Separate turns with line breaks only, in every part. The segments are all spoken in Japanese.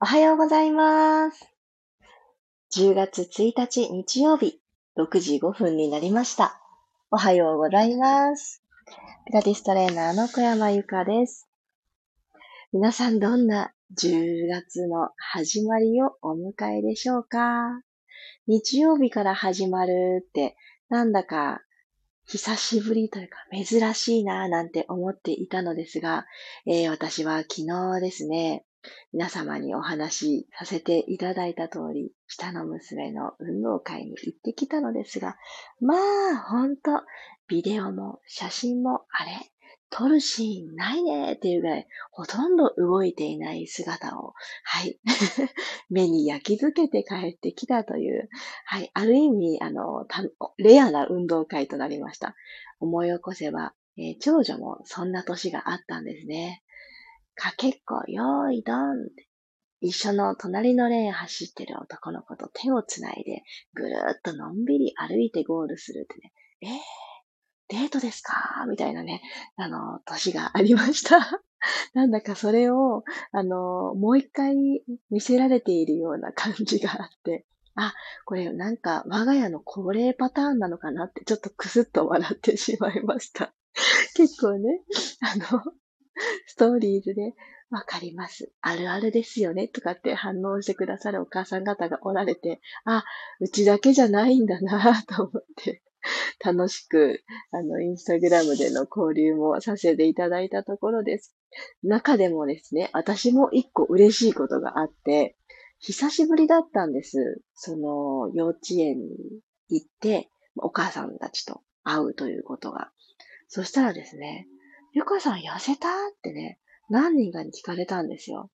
おはようございます。10月1日日曜日、6時5分になりました。おはようございます。ピラティストレーナーの小山由かです。皆さんどんな10月の始まりをお迎えでしょうか？日曜日から始まるってなんだか久しぶりというか珍しいなぁなんて思っていたのですが、えー、私は昨日ですね、皆様にお話しさせていただいた通り、下の娘の運動会に行ってきたのですが、まあ、ほんと、ビデオも写真もあれ、撮るシーンないねっていうぐらい、ほとんど動いていない姿を、はい、目に焼き付けて帰ってきたという、はい、ある意味、あの、レアな運動会となりました。思い起こせば、えー、長女もそんな年があったんですね。かけっこ、よーい、どん。一緒の隣のレーン走ってる男の子と手をつないで、ぐるーっとのんびり歩いてゴールするってね。えー、デートですか？みたいなね、あの、年がありました。なんだかそれを、あの、もう一回見せられているような感じがあって、あ、これなんか我が家の恒例パターンなのかなってちょっとクスッと笑ってしまいました。結構ね、あの、ストーリーズで、わかります。あるあるですよね。とかって反応してくださるお母さん方がおられて、あ、うちだけじゃないんだなと思って、楽しく、あの、インスタグラムでの交流もさせていただいたところです。中でもですね、私も一個嬉しいことがあって、久しぶりだったんです。その、幼稚園に行って、お母さんたちと会うということが。そしたらですね、ゆかさん痩せた？ってね、何人かに聞かれたんですよ。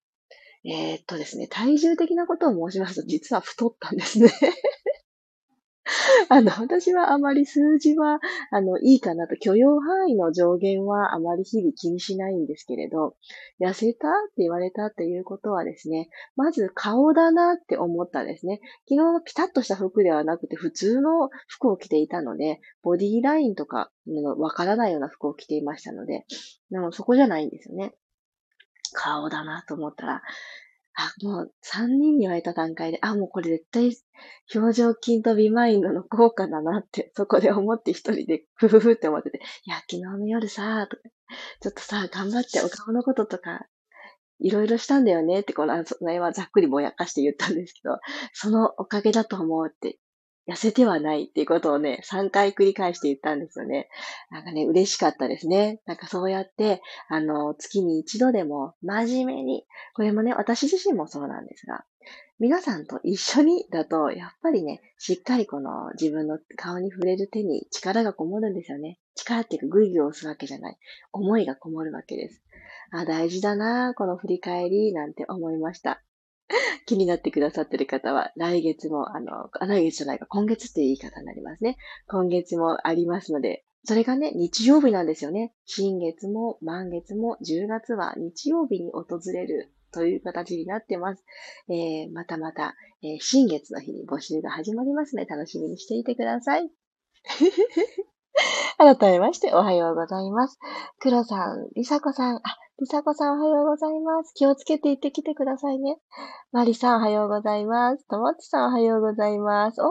えー、っとですね、体重的なことを申しますと、実は太ったんですね。あの、私はあまり数字は、あの、いいかなと、許容範囲の上限はあまり日々気にしないんですけれど、痩せたって言われたっていうことはですね、まず顔だなって思ったんですね。昨日ピタッとした服ではなくて、普通の服を着ていたので、ボディラインとか、わからないような服を着ていましたので、でもそこじゃないんですよね。顔だなと思ったら、あ、もう3人に言われた段階で、あ、もうこれ絶対表情筋とビマインドの効果だなって、そこで思って一人でふふふって思ってて、いや、昨日の夜さ、ちょっとさ、頑張ってお顔のこととか、いろいろしたんだよねって、この内はざっくりぼやかして言ったんですけど、そのおかげだと思うって痩せてはないっていうことをね、3回繰り返して言ったんですよね。なんかね、嬉しかったですね。なんかそうやって、あの、月に一度でも真面目に、これもね、私自身もそうなんですが、皆さんと一緒にだと、やっぱりね、しっかりこの自分の顔に触れる手に力がこもるんですよね。力っていうかグイグイ押すわけじゃない。思いがこもるわけです。あ、大事だなこの振り返り、なんて思いました。気になってくださってる方は、来月も、あの、来月じゃないか、今月っていう言い方になりますね。今月もありますので、それがね、日曜日なんですよね。新月も満月も10月は日曜日に訪れるという形になってます。えー、またまた、えー、新月の日に募集が始まりますので、楽しみにしていてください。改めまして、おはようございます。黒さん、りさこさん、あ、りさこさんおはようございます。気をつけて行ってきてくださいね。まりさんおはようございます。ともちさんおはようございます。おー、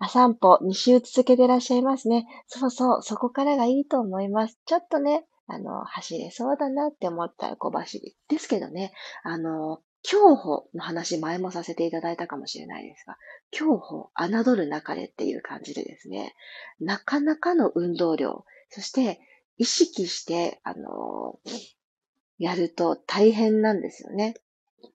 あ、散歩2週続けてらっしゃいますね。そうそう、そこからがいいと思います。ちょっとね、あの、走れそうだなって思ったら小走りですけどね、あの、競歩の話前もさせていただいたかもしれないですが、競歩、侮るなかれっていう感じでですね、なかなかの運動量、そして意識して、あの、やると大変なんですよね。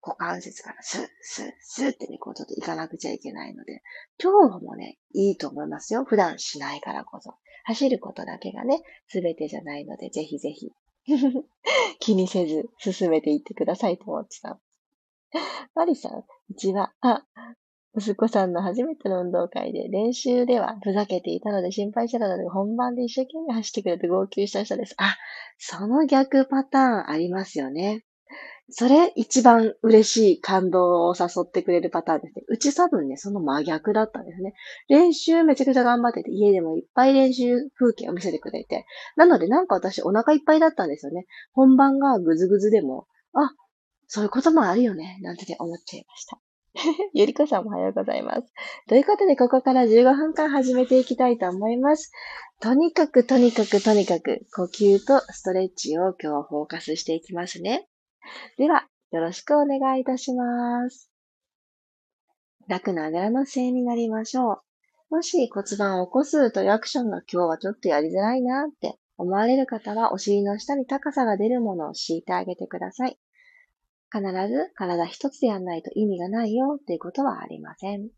股関節からスッ、スッ、スッってね、こうちょっと行かなくちゃいけないので、今日もね、いいと思いますよ。普段しないからこそ。走ることだけがね、すべてじゃないので、ぜひぜひ。気にせず進めていってくださいと思ってた。マリさん、うちは、あ、息子さんの初めての運動会で練習ではふざけていたので心配してたので本番で一生懸命走ってくれて号泣した人です。あ、その逆パターンありますよね。それ一番嬉しい感動を誘ってくれるパターンですね。うち多分ね、その真逆だったんですね。練習めちゃくちゃ頑張ってて、家でもいっぱい練習風景を見せてくれて。なのでなんか私お腹いっぱいだったんですよね。本番がぐずぐずでも、あ、そういうこともあるよね、なんてね思っちゃいました。ゆりこさんもおはようございます。ということで、ここから15分間始めていきたいと思います。とにかく、とにかく、とにかく、呼吸とストレッチを今日はフォーカスしていきますね。では、よろしくお願いいたします。楽なあぐらの姿勢になりましょう。もし骨盤を起こすというアクションが今日はちょっとやりづらいなって思われる方は、お尻の下に高さが出るものを敷いてあげてください。必ず体一つでやんないと意味がないよっていうことはありません。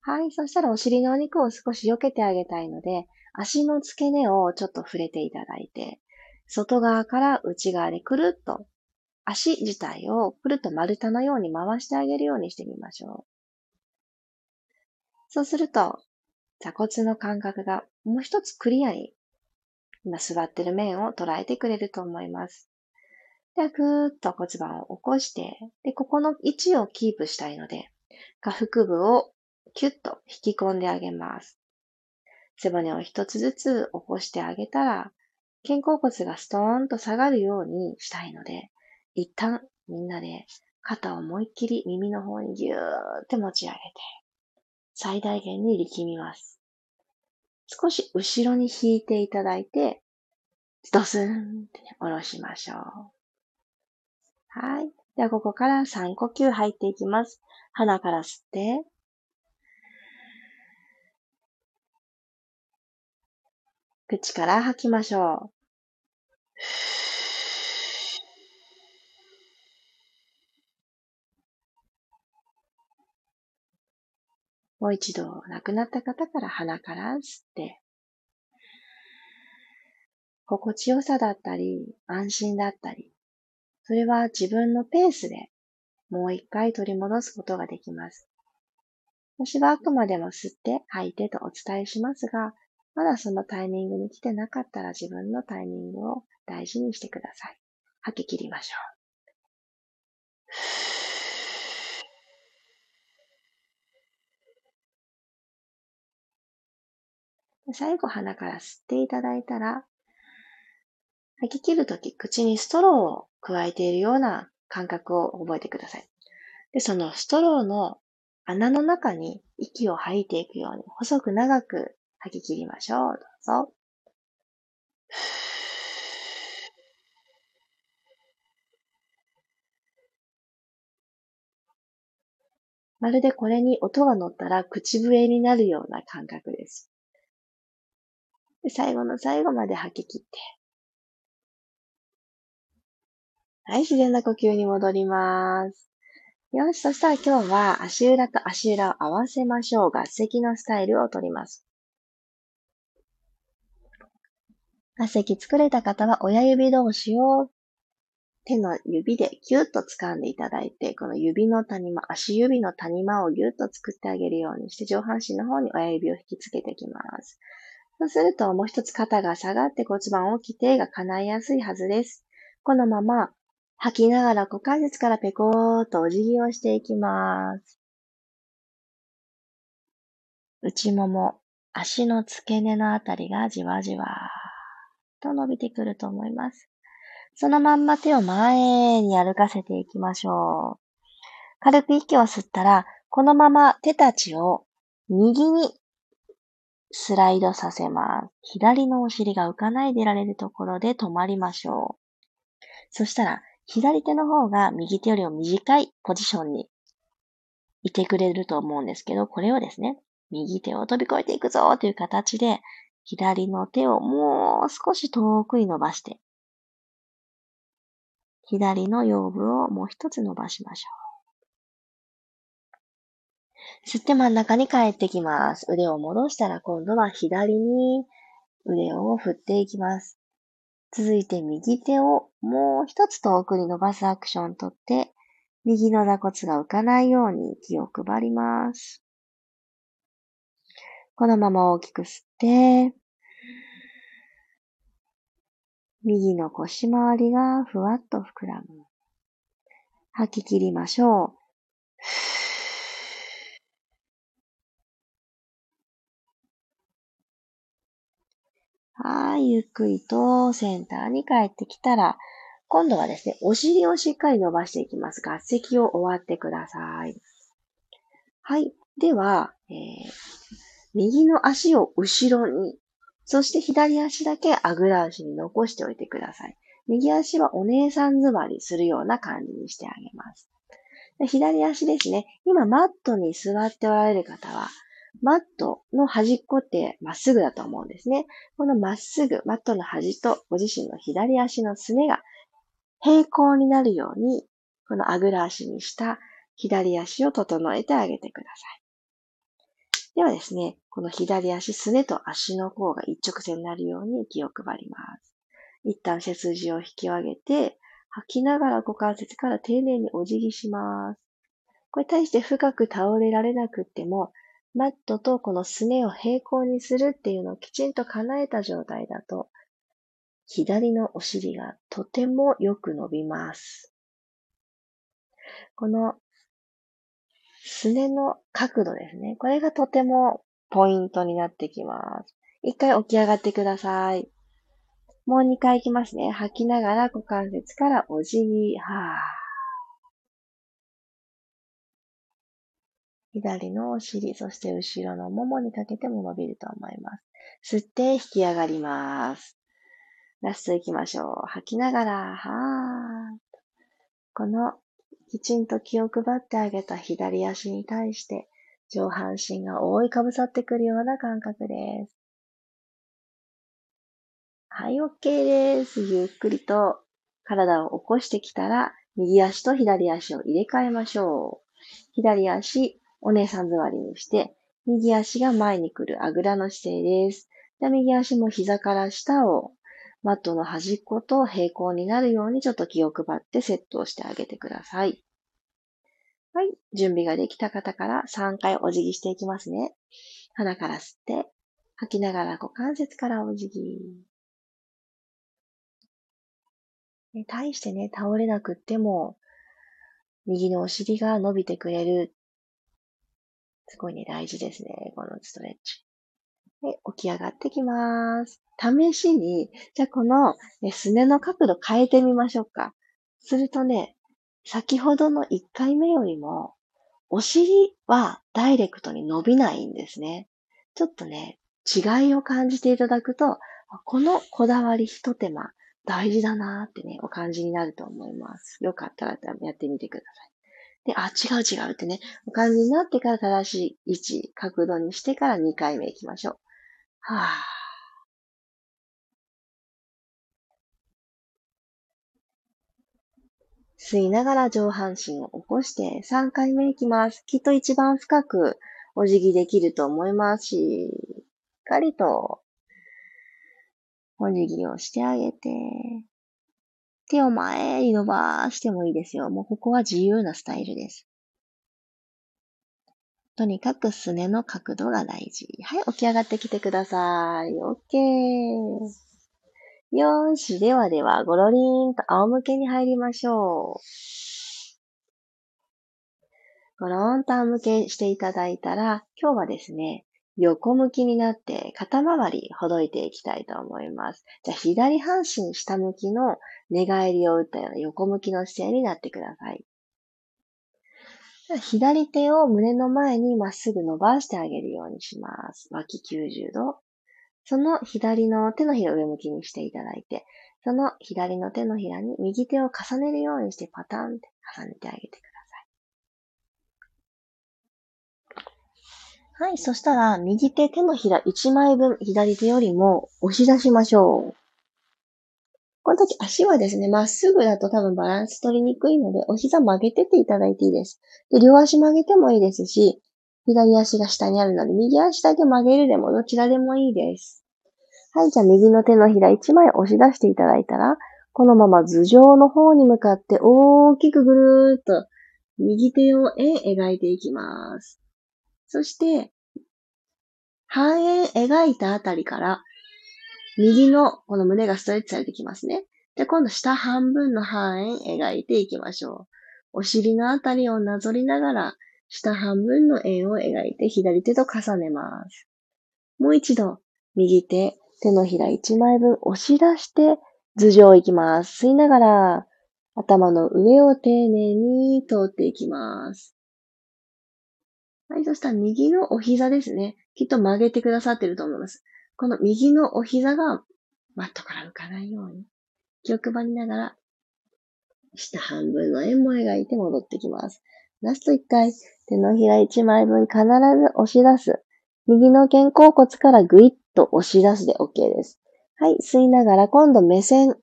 はい。そしたらお尻のお肉を少し避けてあげたいので、足の付け根をちょっと触れていただいて、外側から内側でくるっと、足自体をくるっと丸太のように回してあげるようにしてみましょう。そうすると、座骨の感覚がもう一つクリアに、今座ってる面を捉えてくれると思います。で、ぐーっと骨盤を起こして、で、ここの位置をキープしたいので、下腹部をキュッと引き込んであげます。背骨を一つずつ起こしてあげたら、肩甲骨がストーンと下がるようにしたいので、一旦みんなで肩を思いっきり耳の方にぎゅーって持ち上げて、最大限に力みます。少し後ろに引いていただいて、ドスンってね下ろしましょう。はい。では、ここから3呼吸入っていきます。鼻から吸って、口から吐きましょう。もう一度亡くなった方から鼻から吸って、心地よさだったり、安心だったり、それは自分のペースでもう一回取り戻すことができます。私はあくまでも吸って吐いてとお伝えしますが、まだそのタイミングに来てなかったら自分のタイミングを大事にしてください。吐き切りましょう。最後鼻から吸っていただいたら、吐き切るとき、口にストローを加えているような感覚を覚えてください。で、そのストローの穴の中に息を吐いていくように、細く長く吐き切りましょう。どうぞ。まるでこれに音が乗ったら口笛になるような感覚です。で最後の最後まで吐き切って、はい、自然な呼吸に戻ります。よし、そしたら今日は足裏と足裏を合わせましょう。合席のスタイルをとります。合席作れた方は親指同士を手の指でギュッと掴んでいただいて、この指の谷間、足指の谷間をギュッと作ってあげるようにして、上半身の方に親指を引きつけていきます。そうすると、もう一つ肩が下がって骨盤を起きてが叶いやすいはずです。このまま吐きながら股関節からペコーっとお辞儀をしていきます。内もも、足の付け根のあたりがじわじわと伸びてくると思います。そのまんま手を前に歩かせていきましょう。軽く息を吸ったら、このまま手たちを右にスライドさせます。左のお尻が浮かないでられるところで止まりましょう。そしたら、左手の方が右手よりも短いポジションにいてくれると思うんですけど、これをですね、右手を飛び越えていくぞという形で、左の手をもう少し遠くに伸ばして、左の腰部をもう一つ伸ばしましょう。吸って真ん中に帰ってきます。腕を戻したら今度は左に腕を振っていきます。続いて右手をもう一つ遠くに伸ばすアクションをとって、右の座骨が浮かないように気を配ります。このまま大きく吸って、右の腰回りがふわっと膨らむ。吐き切りましょう。はい、ゆっくりとセンターに帰ってきたら、今度はですね、お尻をしっかり伸ばしていきます。合席を終わってください。はい。では、えー、右の足を後ろに、そして左足だけあぐら足に残しておいてください。右足はお姉さん座りするような感じにしてあげます。左足ですね。今マットに座っておられる方は、マットの端っこってまっすぐだと思うんですね。このまっすぐ、マットの端とご自身の左足のすねが平行になるように、このあぐら足にした左足を整えてあげてください。ではですね、この左足、すねと足の甲が一直線になるように気を配ります。一旦背筋を引き上げて、吐きながら股関節から丁寧にお辞儀します。これ対して深く倒れられなくっても、マットとこのすねを平行にするっていうのをきちんと叶えた状態だと、左のお尻がとてもよく伸びます。このすねの角度ですね。これがとてもポイントになってきます。一回起き上がってください。もう2回いきますね。吐きながら股関節からお辞儀。はぁ左のお尻、そして後ろのももにかけても伸びると思います。吸って引き上がります。ラスト行きましょう。吐きながら、はーこの、きちんと気を配ってあげた左足に対して、上半身が覆いかぶさってくるような感覚です。はい、OK です。ゆっくりと体を起こしてきたら、右足と左足を入れ替えましょう。左足、お姉さん座りにして、右足が前に来るあぐらの姿勢です。で右足も膝から下をマットの端っこと平行になるようにちょっと気を配ってセットをしてあげてください。はい。準備ができた方から3回お辞儀していきますね。鼻から吸って、吐きながら股関節からお辞儀。ね、対してね、倒れなくっても、右のお尻が伸びてくれる。すごいね、大事ですね、このストレッチ。で、起き上がってきます。試しに、じゃあこの、ね、すねの角度変えてみましょうか。するとね、先ほどの1回目よりも、お尻はダイレクトに伸びないんですね。ちょっとね、違いを感じていただくと、このこだわり一手間、大事だなーってね、お感じになると思います。よかったらやってみてください。で、あ、違う違うってね、お感じになってから正しい位置、角度にしてから2回目行きましょう。はぁ。吸いながら上半身を起こして3回目いきます。きっと一番深くお辞儀できると思いますし、しっかりとお辞儀をしてあげて、手を前に伸ばしてもいいですよ。もうここは自由なスタイルです。とにかくすねの角度が大事。はい、起き上がってきてください。OK。よーし。ではでは、ゴロリーンと仰向けに入りましょう。ゴローンと仰向けしていただいたら、今日はですね、横向きになって肩周りほどいていきたいと思います。じゃあ左半身下向きの寝返りを打ったような横向きの姿勢になってください。左手を胸の前にまっすぐ伸ばしてあげるようにします。脇90度。その左の手のひらを上向きにしていただいて、その左の手のひらに右手を重ねるようにしてパタンって重ねてあげてください。はい。そしたら、右手手のひら1枚分、左手よりも押し出しましょう。この時足はですね、まっすぐだと多分バランス取りにくいので、お膝曲げてていただいていいです。で、両足曲げてもいいですし、左足が下にあるので、右足だけ曲げるでもどちらでもいいです。はい。じゃあ、右の手のひら1枚押し出していただいたら、このまま頭上の方に向かって大きくぐるーっと右手を円描いていきます。そして、半円描いたあたりから、右のこの胸がストレッチされてきますね。で、今度下半分の半円描いていきましょう。お尻のあたりをなぞりながら、下半分の円を描いて左手と重ねます。もう一度、右手、手のひら1枚分押し出して、頭上行きます。吸いながら、頭の上を丁寧に通っていきます。はい、そしたら右のお膝ですね。きっと曲げてくださってると思います。この右のお膝がマットから浮かないように、気を配りながら、下半分の円も描いて戻ってきます。ラスト1回、手のひら1枚分必ず押し出す。右の肩甲骨からぐいっと押し出すで OK です。はい、吸いながら今度目線、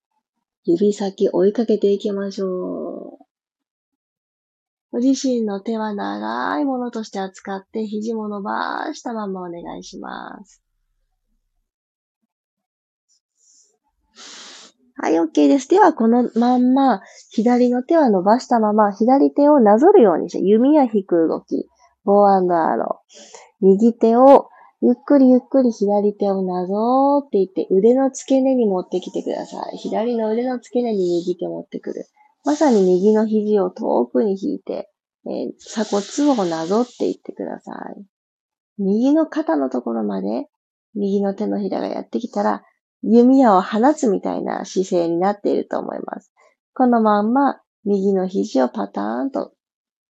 指先追いかけていきましょう。ご自身の手は長いものとして扱って肘も伸ばしたままお願いします。はい、OK です。では、このまんま、左の手は伸ばしたまま、左手をなぞるようにして、弓や引く動き、ボーアロー。右手を、ゆっくりゆっくり左手をなぞっていって、腕の付け根に持ってきてください。左の腕の付け根に右手を持ってくる。まさに右の肘を遠くに引いて、えー、鎖骨をなぞっていってください。右の肩のところまで、右の手のひらがやってきたら、弓矢を放つみたいな姿勢になっていると思います。このまんま、右の肘をパターンと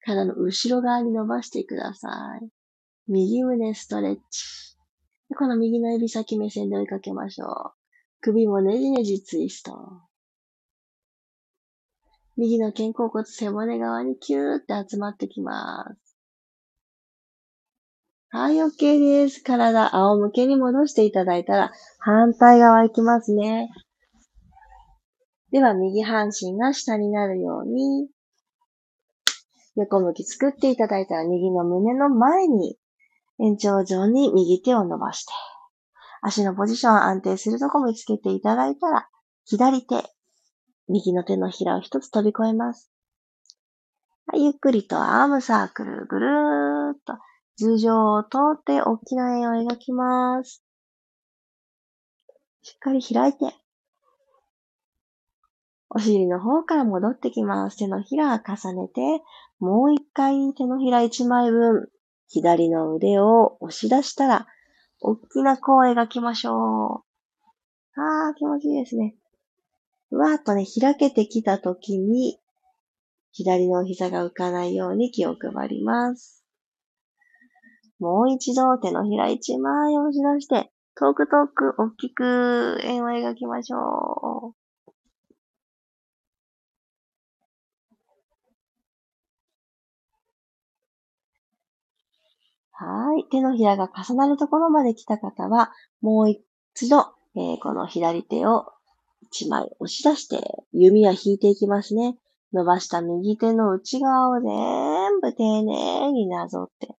体の後ろ側に伸ばしてください。右胸ストレッチ。この右の指先目線で追いかけましょう。首もねじねじツイスト。右の肩甲骨背骨側にキューって集まってきます。はい、OK です。体、仰向けに戻していただいたら、反対側行きますね。では、右半身が下になるように、横向き作っていただいたら、右の胸の前に、延長上に右手を伸ばして、足のポジション安定するとこ見つけていただいたら、左手、右の手のひらを一つ飛び越えます。はい、ゆっくりとアームサークル、ぐるーっと頭上を通って大きな円を描きます。しっかり開いて、お尻の方から戻ってきます。手のひら重ねて、もう一回手のひら一枚分、左の腕を押し出したら、大きな弧を描きましょう。あー、気持ちいいですね。ふわっとね、開けてきた時に、左の膝が浮かないように気を配ります。もう一度手のひら一枚押し出して、遠く遠く大きく円を描きましょう。はい。手のひらが重なるところまで来た方は、もう一度、えー、この左手を一枚押し出して、弓は引いていきますね。伸ばした右手の内側を全部丁寧になぞって、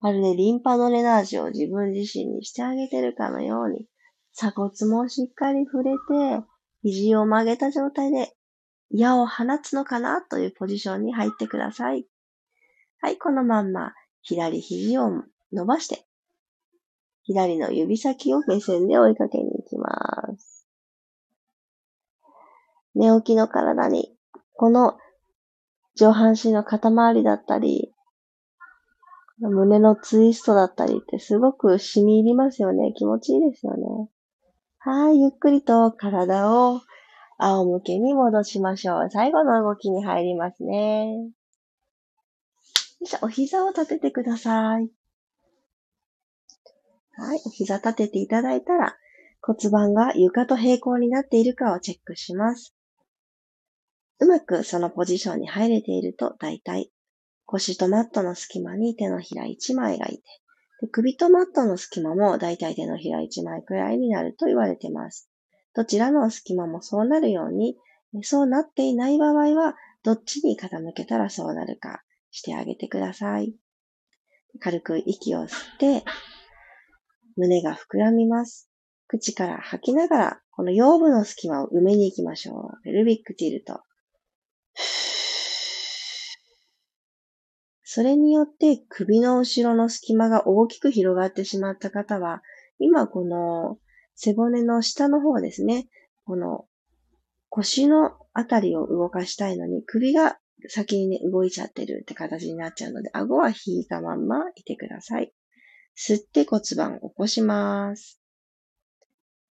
まるでリンパドレナージを自分自身にしてあげてるかのように、鎖骨もしっかり触れて、肘を曲げた状態で矢を放つのかなというポジションに入ってください。はい、このまんま左肘を伸ばして、左の指先を目線で追いかけに行きます。寝起きの体に、この上半身の肩周りだったり、胸のツイストだったりってすごく染み入りますよね。気持ちいいですよね。はい、ゆっくりと体を仰向けに戻しましょう。最後の動きに入りますね。よいしょお膝を立ててください。はい、お膝立てていただいたら骨盤が床と平行になっているかをチェックします。うまくそのポジションに入れていると大体腰とマットの隙間に手のひら1枚がいて、で首とマットの隙間もだいたい手のひら1枚くらいになると言われています。どちらの隙間もそうなるように、そうなっていない場合は、どっちに傾けたらそうなるかしてあげてください。軽く息を吸って、胸が膨らみます。口から吐きながら、この腰部の隙間を埋めに行きましょう。ペルビックティルト。それによって首の後ろの隙間が大きく広がってしまった方は、今この背骨の下の方ですね、この腰のあたりを動かしたいのに首が先にね、動いちゃってるって形になっちゃうので、顎は引いたまんまいてください。吸って骨盤を起こします。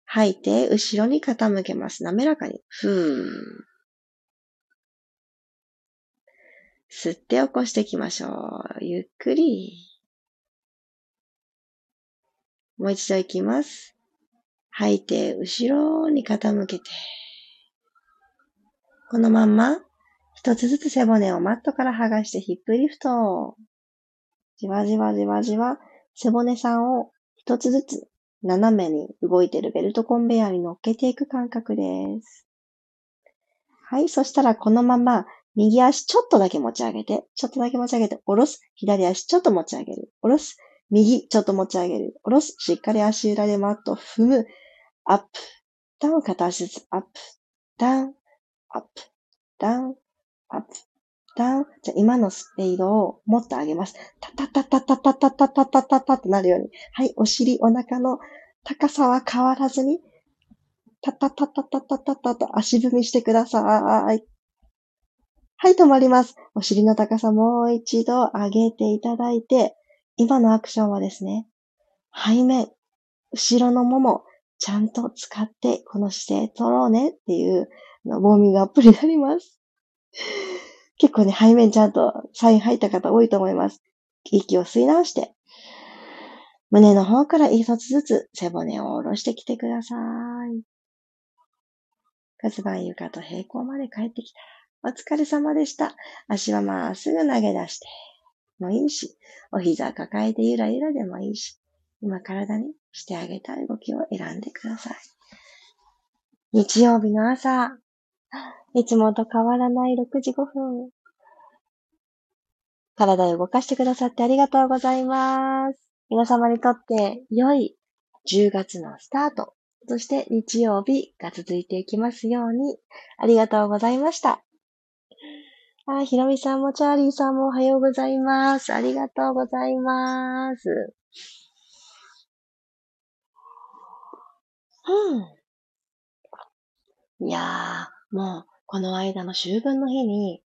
吐いて、後ろに傾けます。滑らかに。ふー。吸って起こしていきましょう。ゆっくり。もう一度いきます。吐いて、後ろに傾けて。このまんま、一つずつ背骨をマットから剥がしてヒップリフト。じわじわじわじわ、背骨さんを一つずつ斜めに動いているベルトコンベヤーに乗っけていく感覚です。はい。そしたらこのまま右足ちょっとだけ持ち上げて、ちょっとだけ持ち上げて、下ろす。左足ちょっと持ち上げる。下ろす。右ちょっと持ち上げる。下ろす。しっかり足裏でマット踏む。アップ、ダウン、片足ずつ。アップ、ダウン、アップ、ダウン、アップ、ダウン。じゃ今のスピードをもっと上げます。タタタタタタタタタタタタとなるように。はい。お尻、お腹の高さは変わらずに、タタタタタタタタと足踏みしてください。はい、止まります。お尻の高さもう一度上げていただいて、今のアクションはですね、背面、後ろのもも、ちゃんと使ってこの姿勢取ろうねっていうウォーミングアップになります。結構ね、背面ちゃんとサイン入った方多いと思います。息を吸い直して、胸の方から一つずつ背骨を下ろしてきてください。骨盤床と平行まで帰ってきたら、お疲れ様でした。足はまっすぐ投げ出してもいいし、お膝抱えてゆらゆらでもいいし、今体にしてあげたい動きを選んでください。日曜日の朝、いつもと変わらない6時5分。体を動かしてくださってありがとうございます。皆様にとって良い10月のスタート、そして日曜日が続いていきますように、ありがとうございました。あ、ひろみさんもチャーリーさんもおはようございます。ありがとうございます。うん。いやー、もう、この間の秋分の日に、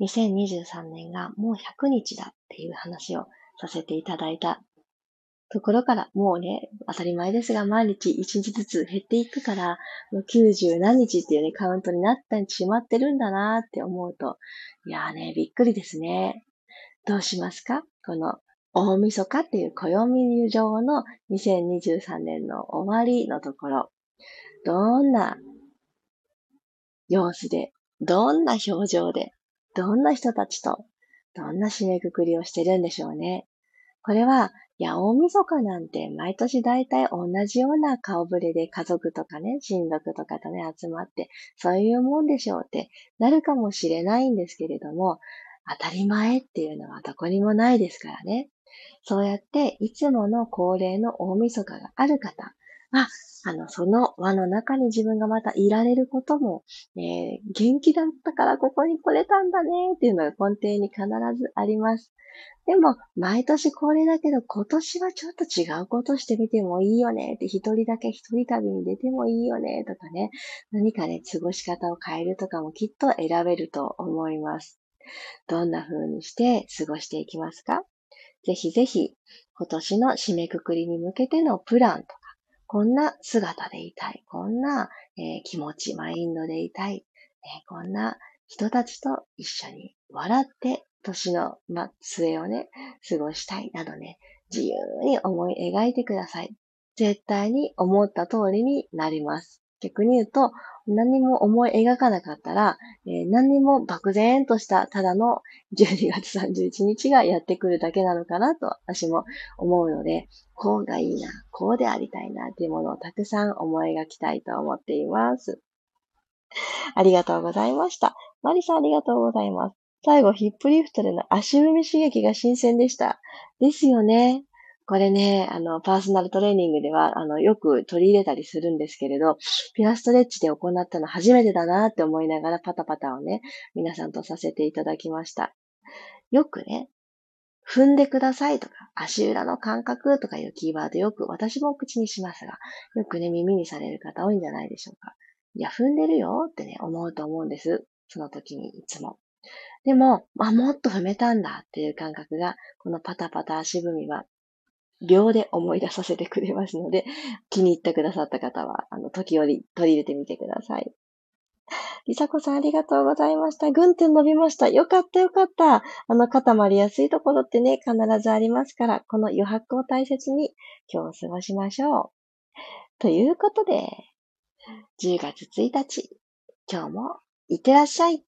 2023年がもう100日だっていう話をさせていただいたところから、もうね、当たり前ですが、毎日1日ずつ減っていくから、90何日っていうね、カウントになってしまってるんだなって思うと、いやーね、びっくりですね。どうしますか？この、大晦日っていう暦上の2023年の終わりのところ、どんな様子で、どんな表情で、どんな人たちと、どんな締めくくりをしてるんでしょうね。これは、いや、大晦日なんて毎年大体同じような顔ぶれで家族とかね、親族とかとね、集まって、そういうもんでしょうってなるかもしれないんですけれども、当たり前っていうのはどこにもないですからね。そうやって、いつもの恒例の大晦日がある方は、あの、その輪の中に自分がまたいられることも、えー、元気だったからここに来れたんだねっていうのが根底に必ずあります。でも、毎年これだけど、今年はちょっと違うことしてみてもいいよねって、一人だけ一人旅に出てもいいよねとかね、何かね、過ごし方を変えるとかもきっと選べると思います。どんな風にして過ごしていきますか？ぜひぜひ、今年の締めくくりに向けてのプランと、こんな姿でいたい、こんな、えー、気持ち、マインドでいたい、えー、こんな人たちと一緒に笑って年の末をね、過ごしたいなどね、自由に思い描いてください。絶対に思った通りになります。逆に言うと、何も思い描かなかったら、えー、何も漠然としたただの12月31日がやってくるだけなのかなと私も思うので、こうがいいな、こうでありたいなっていうものをたくさん思い描きたいと思っています。ありがとうございました。マリさんありがとうございます。最後、ヒップリフトでの足踏み刺激が新鮮でした。ですよね。これね、あの、パーソナルトレーニングでは、あの、よく取り入れたりするんですけれど、ピラストレッチで行ったの初めてだなって思いながらパタパタをね、皆さんとさせていただきました。よくね、踏んでくださいとか、足裏の感覚とかいうキーワードよく私も口にしますが、よくね、耳にされる方多いんじゃないでしょうか。いや、踏んでるよってね、思うと思うんです。その時にいつも。でも、あ、もっと踏めたんだっていう感覚が、このパタパタ足踏みは秒で思い出させてくれますので、気に入ってくださった方は、あの、時折取り入れてみてください。りさこさんありがとうございました。ぐんって伸びました。よかったよかった。あの、固まりやすいところってね、必ずありますから、この余白を大切に今日を過ごしましょう。ということで、10月1日、今日もいってらっしゃい。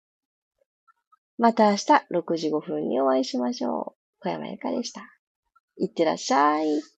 また明日6時5分にお会いしましょう。小山由かでした。いってらっしゃい。